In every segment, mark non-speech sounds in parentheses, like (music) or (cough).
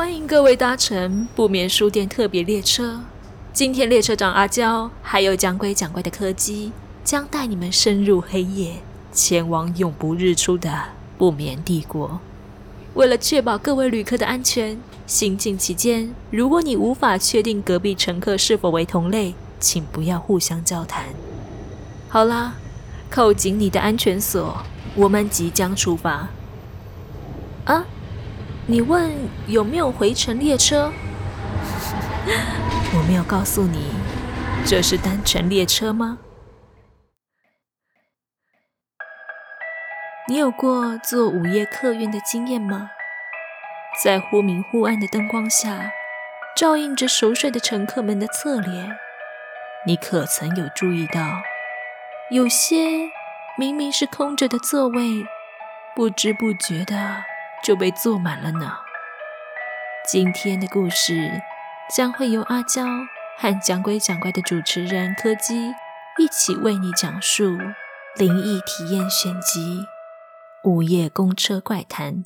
欢迎各位搭乘不眠书店特别列车。今天列车长阿娇还有讲鬼讲怪的柯基将带你们深入黑夜，前往永不日出的不眠帝国。为了确保各位旅客的安全，行进期间，如果你无法确定隔壁乘客是否为同类，请不要互相交谈。好啦，扣紧你的安全锁，我们即将出发。啊？你问有没有回程列车？(laughs) 我没有告诉你这是单程列车吗？你有过坐午夜客运的经验吗？在忽明忽暗的灯光下，照映着熟睡的乘客们的侧脸，你可曾有注意到，有些明明是空着的座位，不知不觉的。就被坐满了呢。今天的故事将会由阿娇和讲鬼讲怪的主持人柯基一起为你讲述灵异体验选集《午夜公车怪谈》。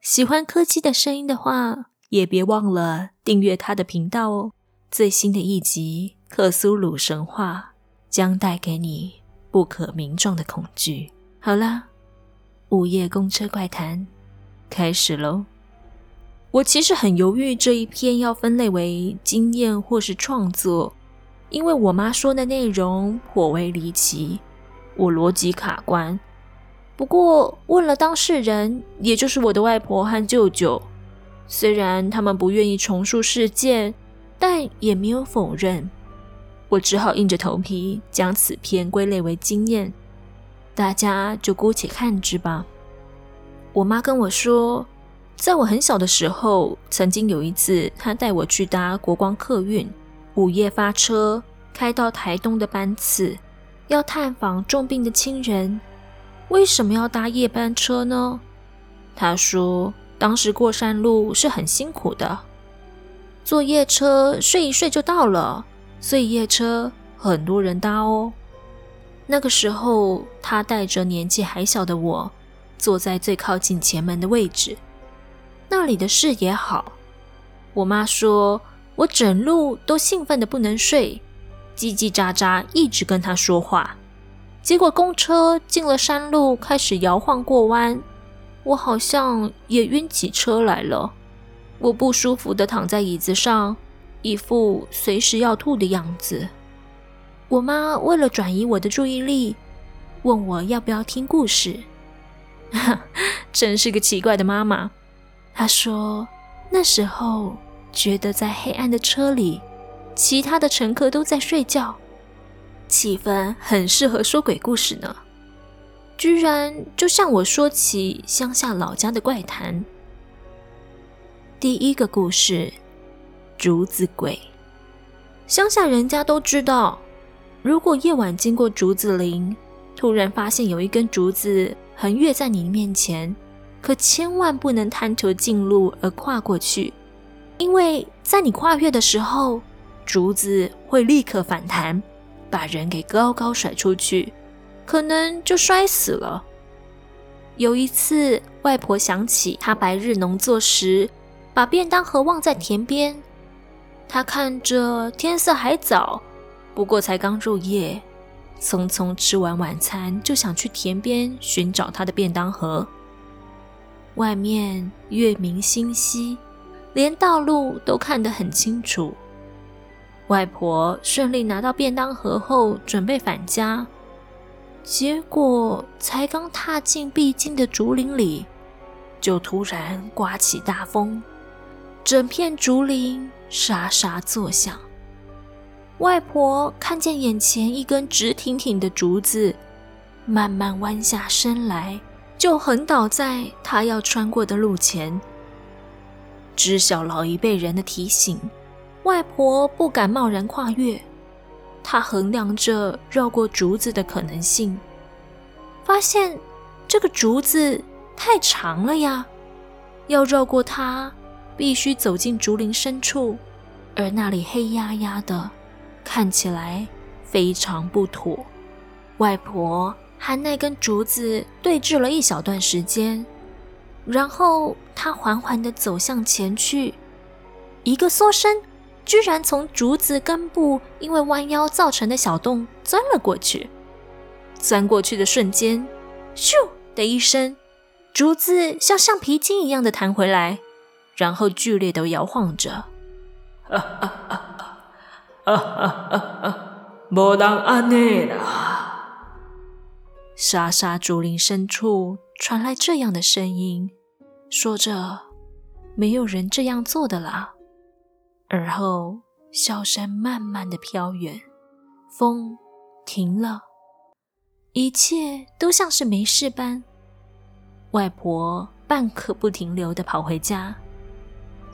喜欢柯基的声音的话，也别忘了订阅他的频道哦。最新的一集《克苏鲁神话》将带给你不可名状的恐惧。好啦。午夜公车怪谈开始喽！我其实很犹豫这一篇要分类为经验或是创作，因为我妈说的内容颇为离奇，我逻辑卡关。不过问了当事人，也就是我的外婆和舅舅，虽然他们不愿意重述事件，但也没有否认。我只好硬着头皮将此篇归类为经验。大家就姑且看之吧。我妈跟我说，在我很小的时候，曾经有一次，她带我去搭国光客运，午夜发车，开到台东的班次，要探访重病的亲人。为什么要搭夜班车呢？她说，当时过山路是很辛苦的，坐夜车睡一睡就到了，所以夜车很多人搭哦。那个时候，他带着年纪还小的我，坐在最靠近前门的位置，那里的视野好。我妈说，我整路都兴奋得不能睡，叽叽喳喳一直跟他说话。结果公车进了山路，开始摇晃过弯，我好像也晕起车来了。我不舒服地躺在椅子上，一副随时要吐的样子。我妈为了转移我的注意力，问我要不要听故事。(laughs) 真是个奇怪的妈妈。她说那时候觉得在黑暗的车里，其他的乘客都在睡觉，气氛很适合说鬼故事呢。居然就向我说起乡下老家的怪谈。第一个故事：竹子鬼。乡下人家都知道。如果夜晚经过竹子林，突然发现有一根竹子横越在你面前，可千万不能贪图近路而跨过去，因为在你跨越的时候，竹子会立刻反弹，把人给高高甩出去，可能就摔死了。有一次，外婆想起她白日农作时，把便当盒忘在田边，她看着天色还早。不过才刚入夜，匆匆吃完晚餐，就想去田边寻找他的便当盒。外面月明星稀，连道路都看得很清楚。外婆顺利拿到便当盒后，准备返家，结果才刚踏进必经的竹林里，就突然刮起大风，整片竹林沙沙作响。外婆看见眼前一根直挺挺的竹子，慢慢弯下身来，就横倒在她要穿过的路前。知晓老一辈人的提醒，外婆不敢贸然跨越。她衡量着绕过竹子的可能性，发现这个竹子太长了呀，要绕过它，必须走进竹林深处，而那里黑压压的。看起来非常不妥。外婆和那根竹子对峙了一小段时间，然后他缓缓地走向前去，一个缩身，居然从竹子根部因为弯腰造成的小洞钻了过去。钻过去的瞬间，咻的一声，竹子像橡皮筋一样的弹回来，然后剧烈地摇晃着。哈哈哈哈哈哈！莫当安内啦！沙沙竹林深处传来这样的声音，说着：“没有人这样做的啦。”而后，笑声慢慢的飘远，风停了。一切都像是没事般。外婆半刻不停留的跑回家，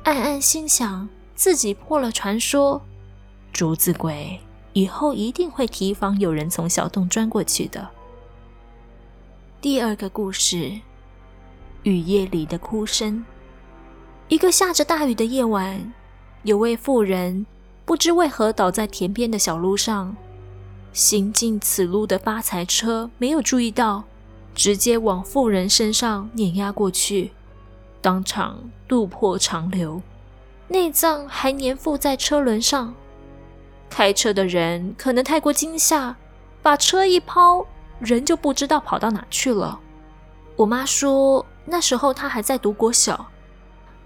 暗暗心想自己破了传说，竹子鬼以后一定会提防有人从小洞钻过去的。第二个故事：雨夜里的哭声。一个下着大雨的夜晚，有位妇人不知为何倒在田边的小路上。行进此路的发财车没有注意到，直接往妇人身上碾压过去，当场肚破肠流，内脏还粘附在车轮上。开车的人可能太过惊吓，把车一抛，人就不知道跑到哪去了。我妈说，那时候她还在读国小，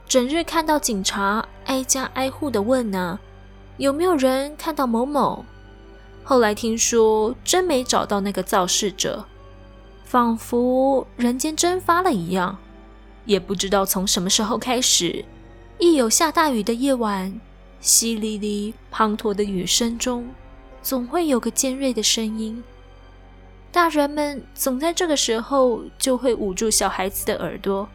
整日看到警察挨家挨户的问呢，有没有人看到某某。后来听说真没找到那个肇事者，仿佛人间蒸发了一样。也不知道从什么时候开始，一有下大雨的夜晚，淅沥沥滂沱的雨声中，总会有个尖锐的声音。大人们总在这个时候就会捂住小孩子的耳朵，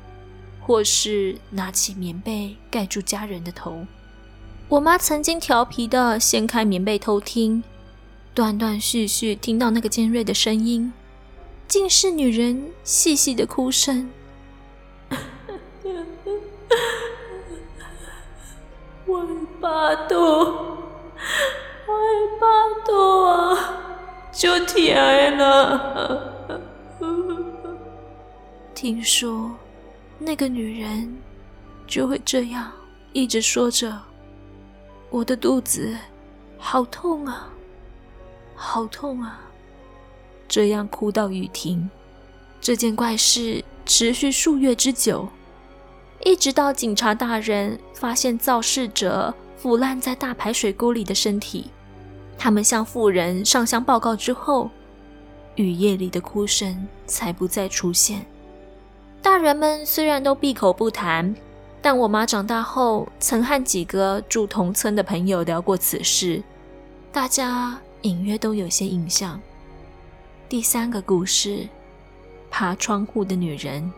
或是拿起棉被盖住家人的头。我妈曾经调皮地掀开棉被偷听。断断续续听到那个尖锐的声音，竟是女人细细的哭声。我 (laughs) 巴肚，我巴肚啊，就甜了。听说那个女人就会这样一直说着：“我的肚子好痛啊。”好痛啊！这样哭到雨停。这件怪事持续数月之久，一直到警察大人发现肇事者腐烂在大排水沟里的身体，他们向妇人上香报告之后，雨夜里的哭声才不再出现。大人们虽然都闭口不谈，但我妈长大后曾和几个住同村的朋友聊过此事，大家。隐约都有些印象。第三个故事，爬窗户的女人。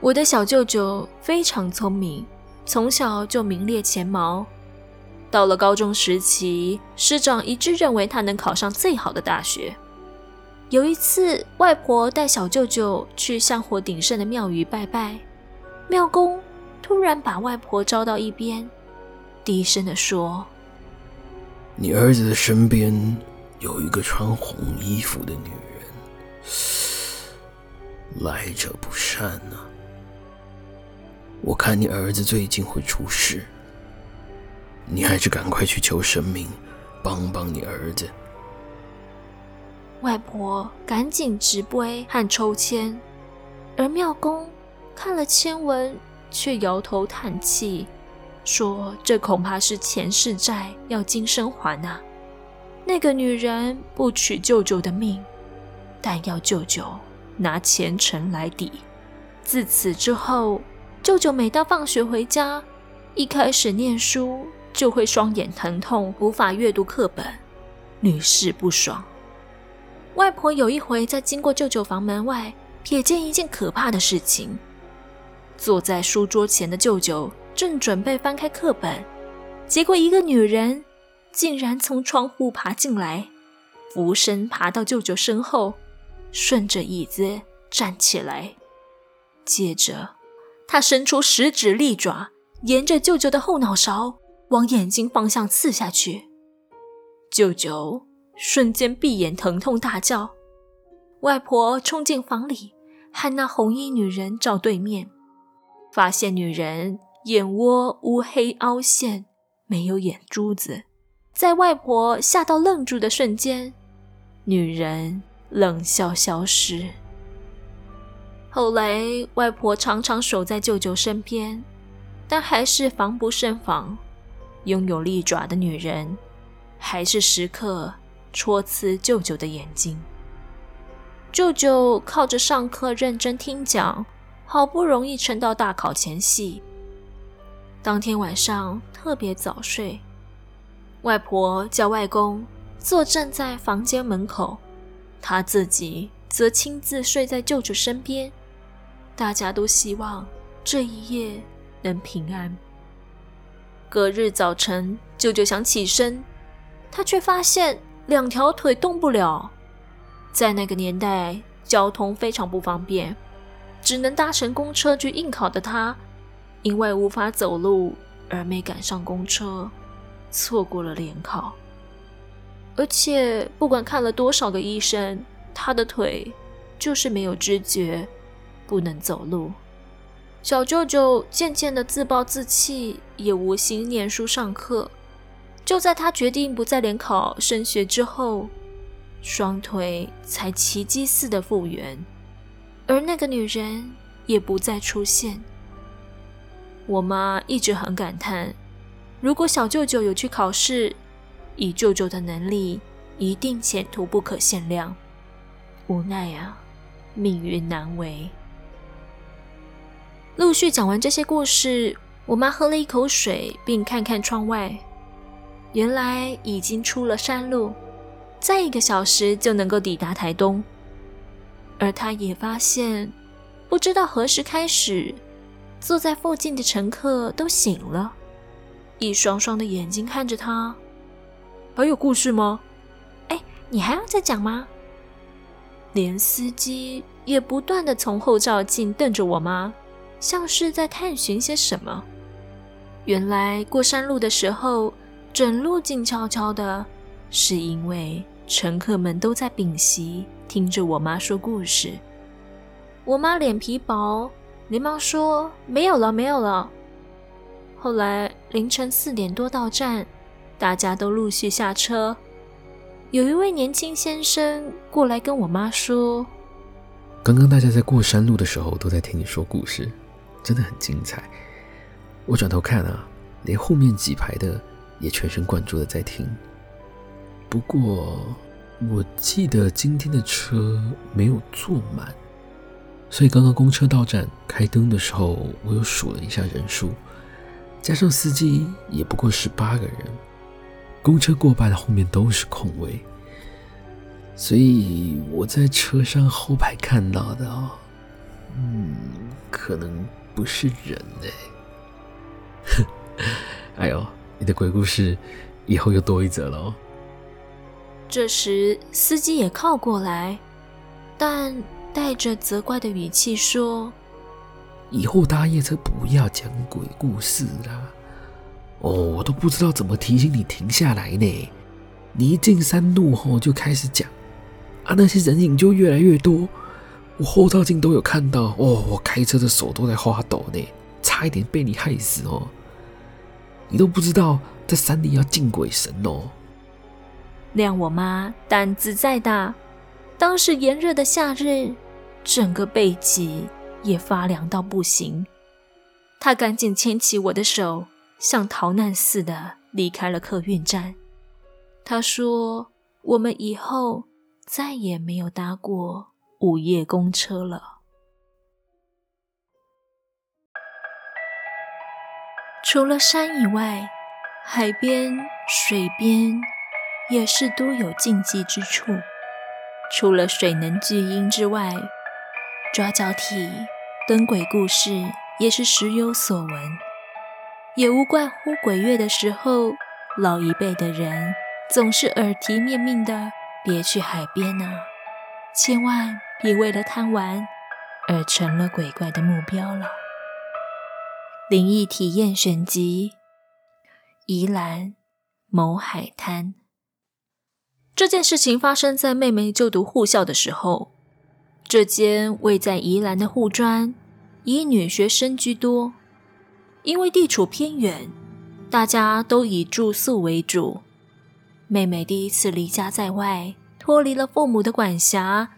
我的小舅舅非常聪明，从小就名列前茅。到了高中时期，师长一致认为他能考上最好的大学。有一次，外婆带小舅舅去香火鼎盛的庙宇拜拜，庙公突然把外婆招到一边，低声地说：“你儿子的身边。”有一个穿红衣服的女人，来者不善呐、啊！我看你儿子最近会出事，你还是赶快去求神明，帮帮你儿子。外婆赶紧执杯和抽签，而庙公看了签文，却摇头叹气，说：“这恐怕是前世债要今生还啊。”那个女人不取舅舅的命，但要舅舅拿前程来抵。自此之后，舅舅每到放学回家，一开始念书就会双眼疼痛，无法阅读课本，屡试不爽。外婆有一回在经过舅舅房门外，瞥见一件可怕的事情：坐在书桌前的舅舅正准备翻开课本，结果一个女人。竟然从窗户爬进来，俯身爬到舅舅身后，顺着椅子站起来。接着，她伸出十指利爪，沿着舅舅的后脑勺往眼睛方向刺下去。舅舅瞬间闭眼疼痛大叫。外婆冲进房里，和那红衣女人照对面。发现女人眼窝乌黑凹陷，没有眼珠子。在外婆吓到愣住的瞬间，女人冷笑消失。后来，外婆常常守在舅舅身边，但还是防不胜防。拥有利爪的女人，还是时刻戳刺舅舅的眼睛。舅舅靠着上课认真听讲，好不容易撑到大考前夕。当天晚上特别早睡。外婆叫外公坐站在房间门口，他自己则亲自睡在舅舅身边。大家都希望这一夜能平安。隔日早晨，舅舅想起身，他却发现两条腿动不了。在那个年代，交通非常不方便，只能搭乘公车去应考的他，因为无法走路而没赶上公车。错过了联考，而且不管看了多少个医生，他的腿就是没有知觉，不能走路。小舅舅渐渐的自暴自弃，也无心念书上课。就在他决定不再联考升学之后，双腿才奇迹似的复原，而那个女人也不再出现。我妈一直很感叹。如果小舅舅有去考试，以舅舅的能力，一定前途不可限量。无奈啊，命运难违。陆续讲完这些故事，我妈喝了一口水，并看看窗外，原来已经出了山路，再一个小时就能够抵达台东。而她也发现，不知道何时开始，坐在附近的乘客都醒了。一双双的眼睛看着她，还有故事吗？哎，你还要再讲吗？连司机也不断的从后照镜瞪着我妈，像是在探寻些什么。原来过山路的时候，整路静悄悄的，是因为乘客们都在屏息听着我妈说故事。我妈脸皮薄，连忙说：“没有了，没有了。”后来凌晨四点多到站，大家都陆续下车。有一位年轻先生过来跟我妈说：“刚刚大家在过山路的时候都在听你说故事，真的很精彩。我转头看啊，连后面几排的也全神贯注的在听。不过我记得今天的车没有坐满，所以刚刚公车到站开灯的时候，我又数了一下人数。”加上司机也不过十八个人，公车过半的后面都是空位，所以我在车上后排看到的，嗯，可能不是人哎。(laughs) 哎呦，你的鬼故事以后又多一则了哦。这时司机也靠过来，但带着责怪的语气说。以后搭夜车不要讲鬼故事啦！哦，我都不知道怎么提醒你停下来呢。你一进山路后就开始讲，啊，那些人影就越来越多。我后照镜都有看到，哦，我开车的手都在发抖呢，差一点被你害死哦。你都不知道在山里要敬鬼神哦。谅我妈胆子再大，当时炎热的夏日，整个背脊。也发凉到不行，她赶紧牵起我的手，像逃难似的离开了客运站。她说：“我们以后再也没有搭过午夜公车了。”除了山以外，海边、水边也是多有禁忌之处。除了水能聚阴之外，抓脚体、登鬼故事也是时有所闻，也无怪乎鬼月的时候，老一辈的人总是耳提面命的别去海边啊，千万也为了贪玩而成了鬼怪的目标了。灵异体验选集：宜兰某海滩。这件事情发生在妹妹就读护校的时候。这间位在宜兰的护专，以女学生居多。因为地处偏远，大家都以住宿为主。妹妹第一次离家在外，脱离了父母的管辖，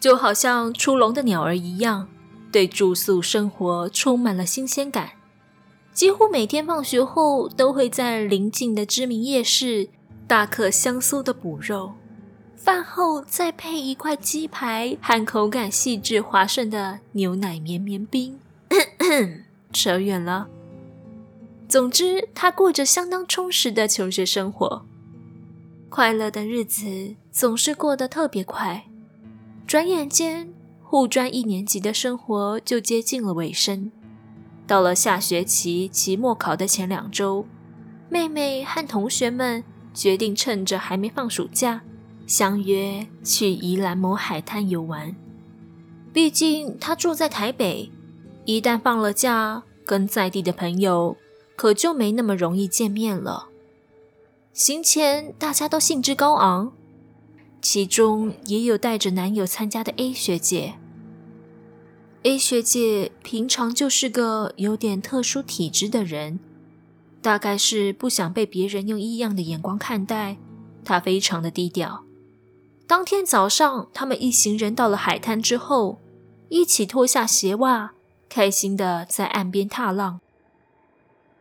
就好像出笼的鸟儿一样，对住宿生活充满了新鲜感。几乎每天放学后，都会在邻近的知名夜市大客香酥的补肉，饭后再配一块鸡排和口感细致滑顺的牛奶绵绵冰。(clears throat) 扯远了。总之，他过着相当充实的求学生活，快乐的日子总是过得特别快。转眼间，护专一年级的生活就接近了尾声。到了下学期期末考的前两周，妹妹和同学们决定趁着还没放暑假，相约去宜兰某海滩游玩。毕竟她住在台北，一旦放了假，跟在地的朋友。可就没那么容易见面了。行前大家都兴致高昂，其中也有带着男友参加的 A 学姐。A 学姐平常就是个有点特殊体质的人，大概是不想被别人用异样的眼光看待，她非常的低调。当天早上，他们一行人到了海滩之后，一起脱下鞋袜，开心的在岸边踏浪。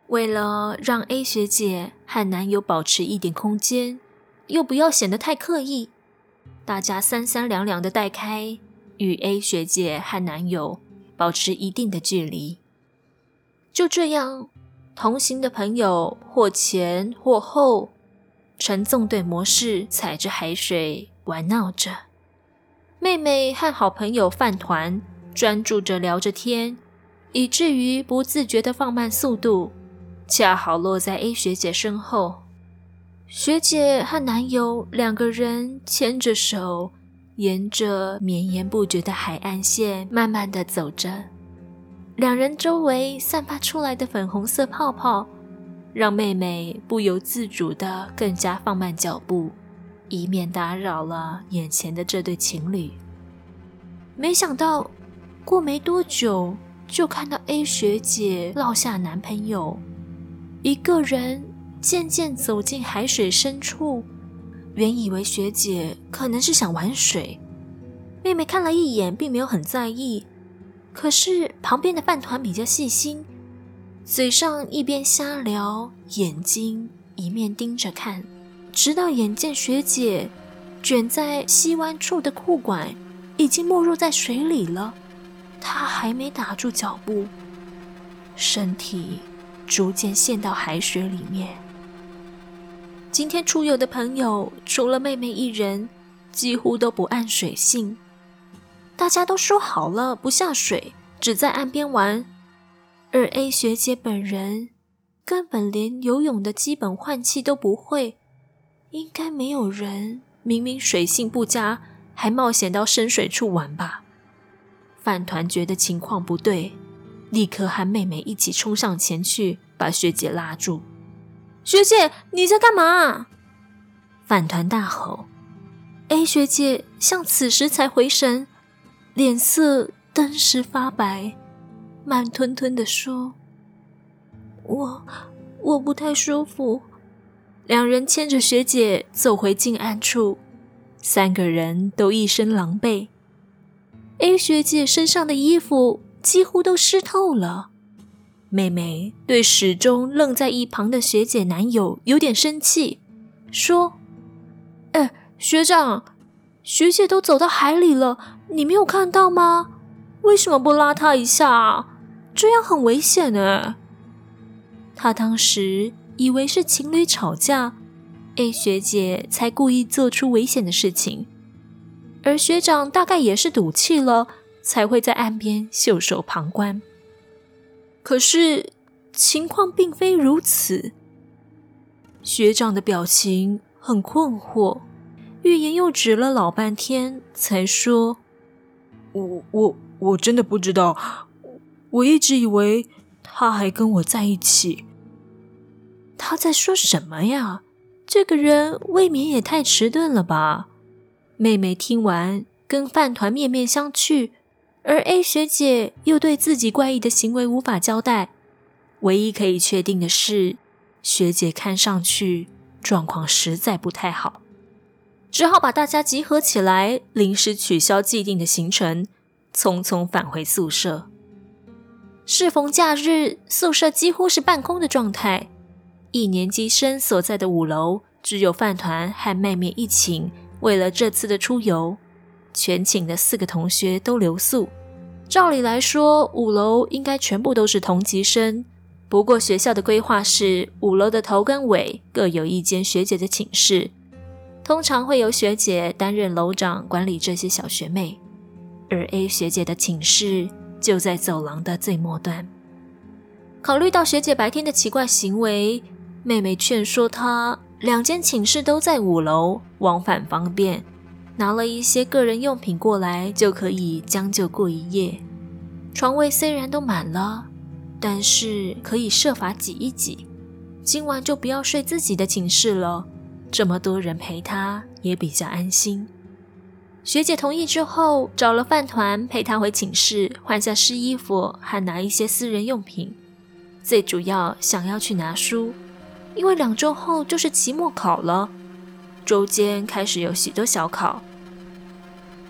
为了让 A 学姐和男友保持一点空间，又不要显得太刻意，大家三三两两的带开，与 A 学姐和男友保持一定的距离。就这样，同行的朋友或前或后，呈纵队模式踩着海水玩闹着。妹妹和好朋友饭团专注着聊着天，以至于不自觉地放慢速度。恰好落在 A 学姐身后，学姐和男友两个人牵着手，沿着绵延不绝的海岸线慢慢的走着。两人周围散发出来的粉红色泡泡，让妹妹不由自主的更加放慢脚步，以免打扰了眼前的这对情侣。没想到，过没多久，就看到 A 学姐落下男朋友。一个人渐渐走进海水深处，原以为学姐可能是想玩水，妹妹看了一眼，并没有很在意。可是旁边的饭团比较细心，嘴上一边瞎聊，眼睛一面盯着看，直到眼见学姐卷在膝弯处的裤管已经没入在水里了，她还没打住脚步，身体。逐渐陷到海水里面。今天出游的朋友，除了妹妹一人，几乎都不按水性。大家都说好了不下水，只在岸边玩。而 A 学姐本人根本连游泳的基本换气都不会，应该没有人明明水性不佳，还冒险到深水处玩吧？饭团觉得情况不对。立刻和妹妹一起冲上前去，把学姐拉住。学姐，你在干嘛？饭团大吼。A 学姐像此时才回神，脸色顿时发白，慢吞吞地说：“我我不太舒服。”两人牵着学姐走回近岸处，三个人都一身狼狈。A 学姐身上的衣服。几乎都湿透了。妹妹对始终愣在一旁的学姐男友有点生气，说：“哎，学长，学姐都走到海里了，你没有看到吗？为什么不拉她一下？这样很危险呢。”他当时以为是情侣吵架，A 学姐才故意做出危险的事情，而学长大概也是赌气了。才会在岸边袖手旁观。可是情况并非如此，学长的表情很困惑，欲言又止了老半天，才说：“我我我真的不知道，我一直以为他还跟我在一起。”他在说什么呀？这个人未免也太迟钝了吧？妹妹听完，跟饭团面面相觑。而 A 学姐又对自己怪异的行为无法交代。唯一可以确定的是，学姐看上去状况实在不太好，只好把大家集合起来，临时取消既定的行程，匆匆返回宿舍。适逢假日，宿舍几乎是半空的状态。一年级生所在的五楼，只有饭团和妹妹一寝。为了这次的出游，全寝的四个同学都留宿。照理来说，五楼应该全部都是同级生。不过学校的规划是，五楼的头跟尾各有一间学姐的寝室，通常会由学姐担任楼长，管理这些小学妹。而 A 学姐的寝室就在走廊的最末端。考虑到学姐白天的奇怪行为，妹妹劝说她，两间寝室都在五楼，往返方便，拿了一些个人用品过来就可以将就过一夜。床位虽然都满了。但是可以设法挤一挤，今晚就不要睡自己的寝室了。这么多人陪她也比较安心。学姐同意之后，找了饭团陪她回寝室，换下湿衣服，还拿一些私人用品。最主要想要去拿书，因为两周后就是期末考了。周间开始有许多小考，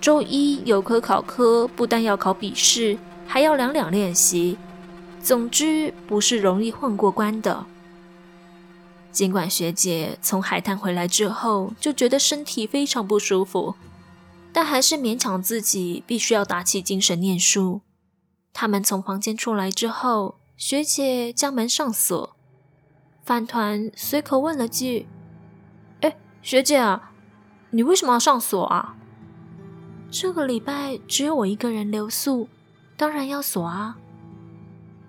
周一有科考科，不但要考笔试，还要两两练习。总之，不是容易混过关的。尽管学姐从海滩回来之后就觉得身体非常不舒服，但还是勉强自己必须要打起精神念书。他们从房间出来之后，学姐将门上锁。饭团随口问了句：“哎，学姐啊，你为什么要上锁啊？”这个礼拜只有我一个人留宿，当然要锁啊。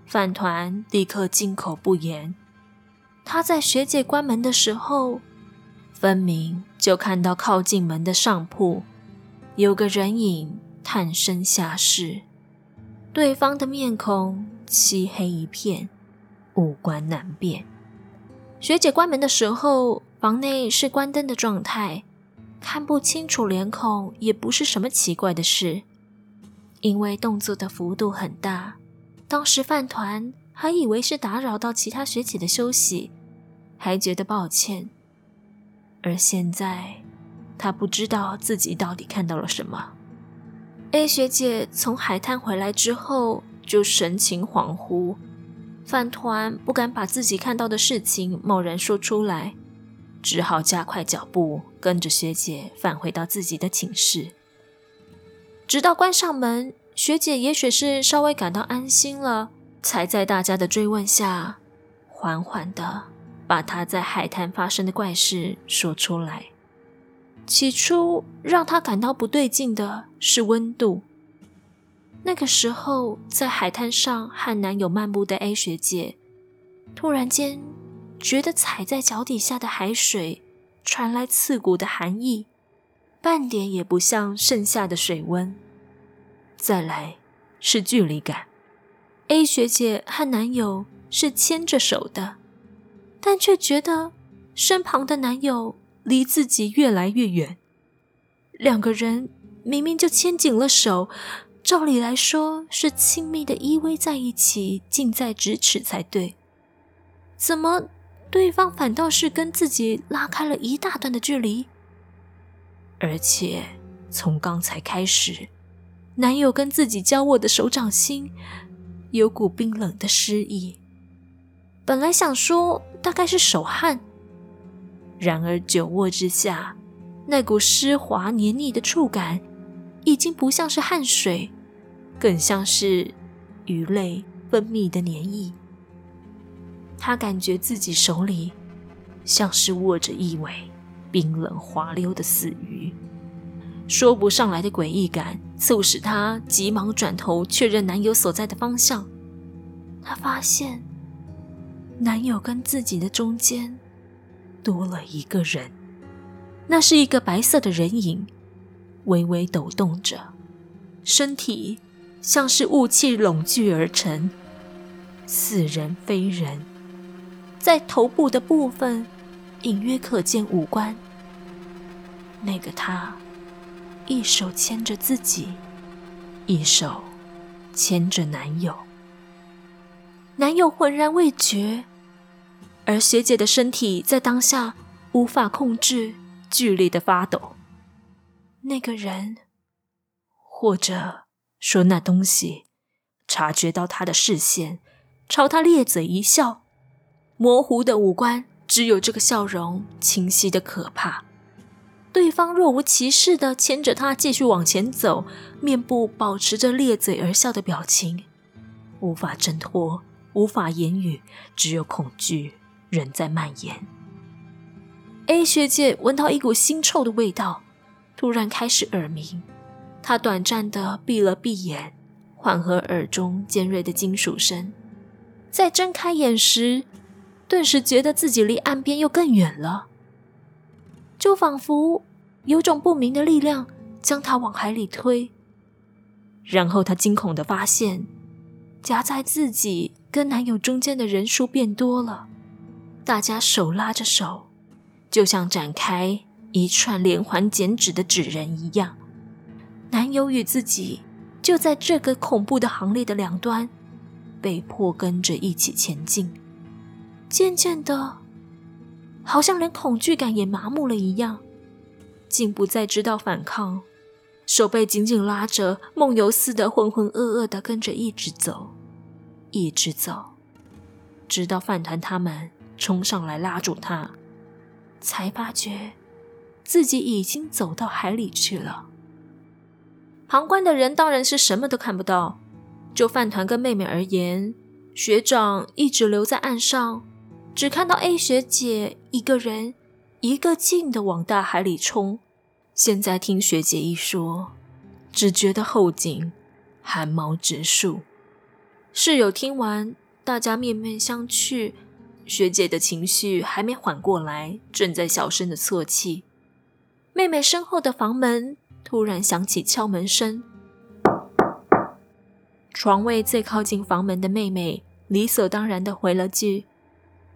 饭团立刻金口不言。他在学姐关门的时候，分明就看到靠近门的上铺有个人影探身下视，对方的面孔漆黑一片，五官难辨。学姐关门的时候，房内是关灯的状态，看不清楚脸孔也不是什么奇怪的事，因为动作的幅度很大。当时饭团还以为是打扰到其他学姐的休息，还觉得抱歉。而现在，他不知道自己到底看到了什么。A 学姐从海滩回来之后就神情恍惚，饭团不敢把自己看到的事情贸然说出来，只好加快脚步跟着学姐返回到自己的寝室，直到关上门。学姐也许是稍微感到安心了，才在大家的追问下，缓缓地把她在海滩发生的怪事说出来。起初让她感到不对劲的是温度。那个时候在海滩上和男友漫步的 A 学姐，突然间觉得踩在脚底下的海水传来刺骨的寒意，半点也不像盛夏的水温。再来是距离感，A 学姐和男友是牵着手的，但却觉得身旁的男友离自己越来越远。两个人明明就牵紧了手，照理来说是亲密的依偎在一起，近在咫尺才对，怎么对方反倒是跟自己拉开了一大段的距离？而且从刚才开始。男友跟自己交握的手掌心，有股冰冷的湿意。本来想说大概是手汗，然而久握之下，那股湿滑黏腻的触感，已经不像是汗水，更像是鱼类分泌的黏液。他感觉自己手里像是握着一尾冰冷滑溜的死鱼。说不上来的诡异感，促使她急忙转头确认男友所在的方向。她发现，男友跟自己的中间多了一个人，那是一个白色的人影，微微抖动着，身体像是雾气拢聚而成，似人非人，在头部的部分隐约可见五官。那个他。一手牵着自己，一手牵着男友。男友浑然未觉，而学姐的身体在当下无法控制，剧烈的发抖。那个人，或者说那东西，察觉到她的视线，朝她咧嘴一笑，模糊的五官，只有这个笑容清晰的可怕。对方若无其事地牵着他继续往前走，面部保持着咧嘴而笑的表情，无法挣脱。无法言语，只有恐惧仍在蔓延。A 学姐闻到一股腥臭的味道，突然开始耳鸣。她短暂地闭了闭眼，缓和耳中尖锐的金属声。在睁开眼时，顿时觉得自己离岸边又更远了，就仿佛有种不明的力量将他往海里推。然后她惊恐地发现，夹在自己跟男友中间的人数变多了，大家手拉着手，就像展开一串连环剪纸的纸人一样。男友与自己就在这个恐怖的行列的两端，被迫跟着一起前进。渐渐的，好像连恐惧感也麻木了一样，竟不再知道反抗，手被紧紧拉着，梦游似的浑浑噩噩的跟着一直走。一直走，直到饭团他们冲上来拉住他，才发觉自己已经走到海里去了。旁观的人当然是什么都看不到。就饭团跟妹妹而言，学长一直留在岸上，只看到 A 学姐一个人一个劲的往大海里冲。现在听学姐一说，只觉得后颈寒毛直竖。室友听完，大家面面相觑。学姐的情绪还没缓过来，正在小声的啜泣。妹妹身后的房门突然响起敲门声。床位最靠近房门的妹妹理所当然的回了句：“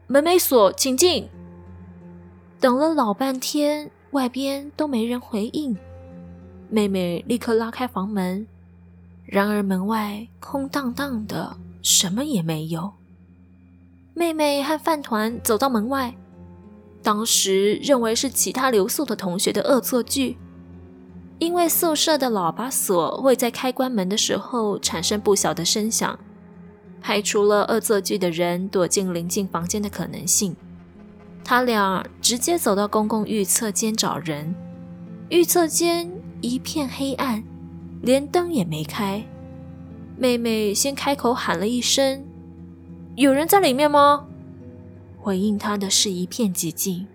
门没锁，请进。”等了老半天，外边都没人回应。妹妹立刻拉开房门。然而门外空荡荡的，什么也没有。妹妹和饭团走到门外，当时认为是其他留宿的同学的恶作剧，因为宿舍的喇叭锁会在开关门的时候产生不小的声响，排除了恶作剧的人躲进邻近房间的可能性。他俩直接走到公共预测间找人，预测间一片黑暗。连灯也没开，妹妹先开口喊了一声：“有人在里面吗？”回应她的是一片寂静。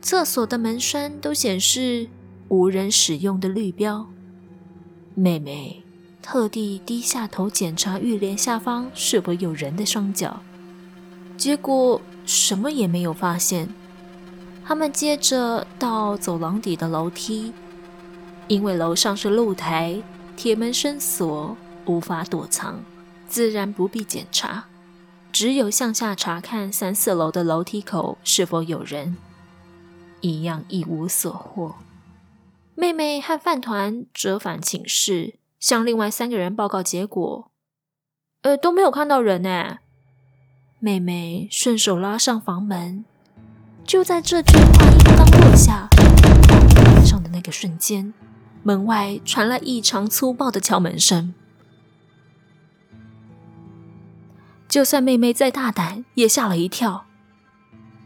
厕所的门栓都显示无人使用的绿标。妹妹特地低下头检查浴帘下方是否有人的双脚，结果什么也没有发现。他们接着到走廊底的楼梯。因为楼上是露台，铁门深锁，无法躲藏，自然不必检查，只有向下查看三四楼的楼梯口是否有人，一样一无所获。妹妹和饭团折返寝室，向另外三个人报告结果，呃，都没有看到人呢。妹妹顺手拉上房门，就在这句话音刚落下，门上的那个瞬间。门外传来异常粗暴的敲门声，就算妹妹再大胆，也吓了一跳。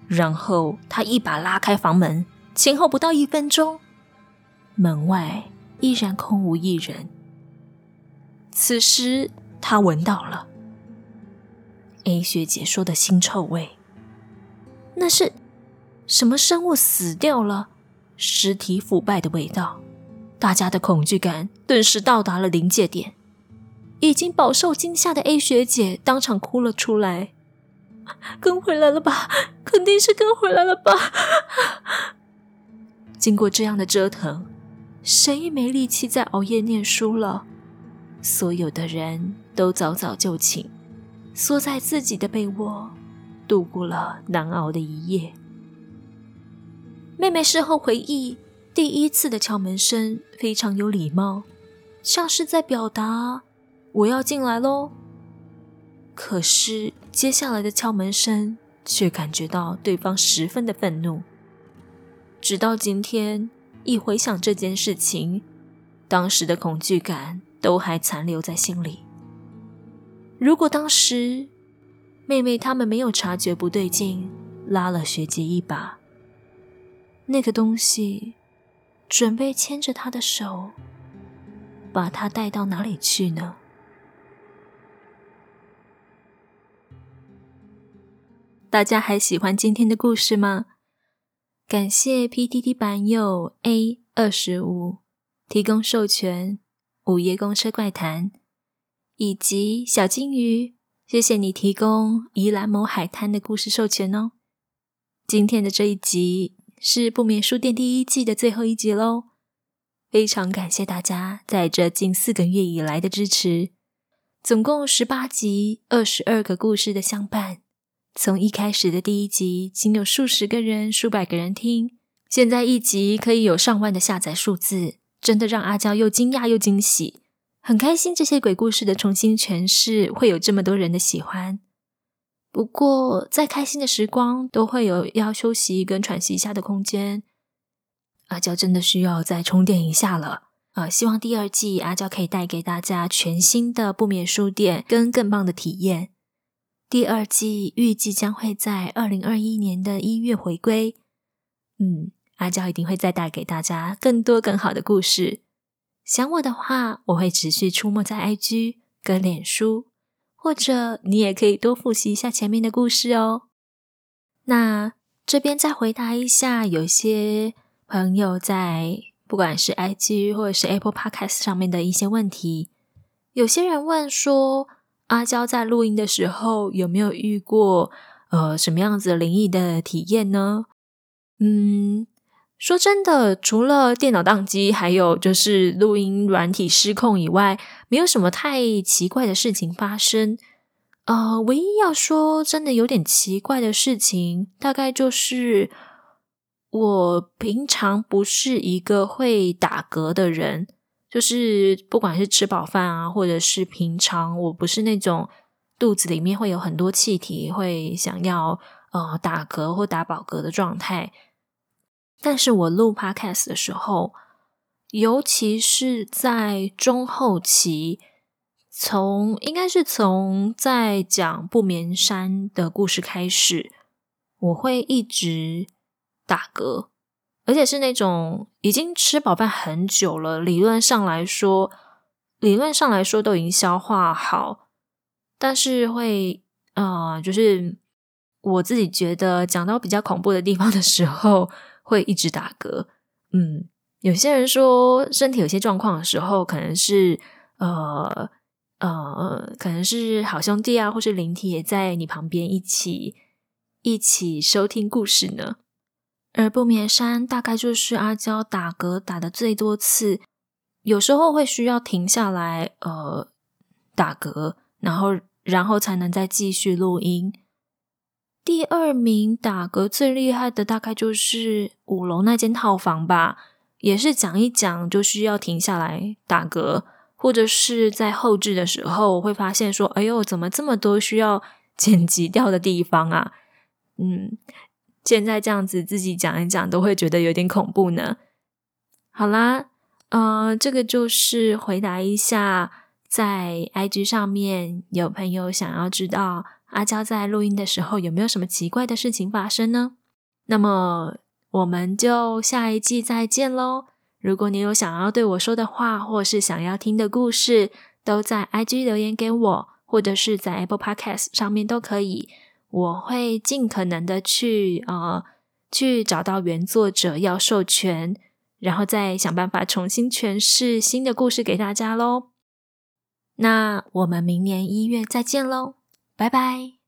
然后她一把拉开房门，前后不到一分钟，门外依然空无一人。此时他闻到了 A 学姐说的腥臭味，那是什么生物死掉了、尸体腐败的味道。大家的恐惧感顿时到达了临界点，已经饱受惊吓的 A 学姐当场哭了出来：“跟回来了吧？肯定是跟回来了吧？”经过这样的折腾，谁也没力气再熬夜念书了。所有的人都早早就寝，缩在自己的被窝，度过了难熬的一夜。妹妹事后回忆。第一次的敲门声非常有礼貌，像是在表达我要进来喽。可是接下来的敲门声却感觉到对方十分的愤怒。直到今天，一回想这件事情，当时的恐惧感都还残留在心里。如果当时妹妹他们没有察觉不对劲，拉了学姐一把，那个东西准备牵着她的手，把她带到哪里去呢？大家还喜欢今天的故事吗？感谢 PTT 版友 A 二十五提供授权，《午夜公车怪谈》，以及小金鱼，谢谢你提供宜兰某海滩的故事授权哦。今天的这一集是不眠书店第一季的最后一集喽，非常感谢大家在这近四个月以来的支持，总共十八集，二十二个故事的相伴。从一开始的第一集，仅有数十个人、数百个人听，现在一集可以有上万的下载数字，真的让阿娇又惊讶又惊喜，很开心这些鬼故事的重新诠释会有这么多人的喜欢。不过，再开心的时光都会有要休息跟喘息一下的空间，阿娇真的需要再充电一下了。呃，希望第二季阿娇可以带给大家全新的不眠书店跟更棒的体验。第二季预计将会在二零二一年的一月回归。嗯，阿娇一定会再带给大家更多更好的故事。想我的话，我会持续出没在 IG 跟脸书，或者你也可以多复习一下前面的故事哦。那这边再回答一下，有些朋友在不管是 IG 或者是 Apple Podcast 上面的一些问题，有些人问说，阿娇在录音的时候有没有遇过呃什么样子灵异的体验呢？嗯，说真的，除了电脑宕机，还有就是录音软体失控以外，没有什么太奇怪的事情发生。呃，唯一要说真的有点奇怪的事情，大概就是我平常不是一个会打嗝的人。就是不管是吃饱饭啊，或者是平常，我不是那种肚子里面会有很多气体，会想要呃打嗝或打饱嗝的状态。但是我录 Podcast 的时候，尤其是在中后期，从应该是从在讲不眠山的故事开始，我会一直打嗝。而且是那种已经吃饱饭很久了，理论上来说，理论上来说都已经消化好，但是会，呃，就是我自己觉得讲到比较恐怖的地方的时候，会一直打嗝。嗯，有些人说身体有些状况的时候，可能是，呃，呃，可能是好兄弟啊，或是灵体也在你旁边一起一起收听故事呢。而不眠山大概就是阿娇打嗝打的最多次，有时候会需要停下来，呃，打嗝，然后然后才能再继续录音。第二名打嗝最厉害的大概就是五楼那间套房吧，也是讲一讲就需要停下来打嗝，或者是在后置的时候会发现说，哎呦，怎么这么多需要剪辑掉的地方啊？嗯。现在这样子自己讲一讲，都会觉得有点恐怖呢。好啦，呃，这个就是回答一下，在 IG 上面有朋友想要知道阿娇在录音的时候有没有什么奇怪的事情发生呢？那么我们就下一季再见喽。如果你有想要对我说的话，或是想要听的故事，都在 IG 留言给我，或者是在 Apple Podcast 上面都可以。我会尽可能的去呃去找到原作者要授权，然后再想办法重新诠释新的故事给大家喽。那我们明年一月再见喽，拜拜。